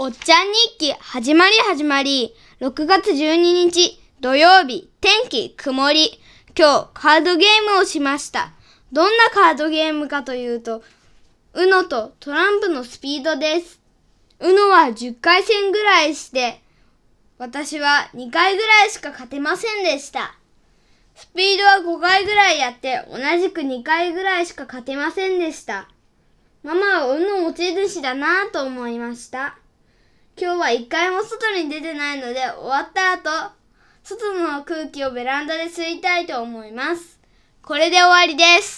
おっちゃん日記始まり始まり。6月12日土曜日。天気曇り。今日カードゲームをしました。どんなカードゲームかというと UNO とトランプのスピードです。UNO は10回戦ぐらいして私は2回ぐらいしか勝てませんでした。スピードは5回ぐらいやって同じく2回ぐらいしか勝てませんでした。ママは運の持ち主だなぁと思いました。今日は一回も外に出てないので終わった後、外の空気をベランダで吸いたいと思います。これで終わりです。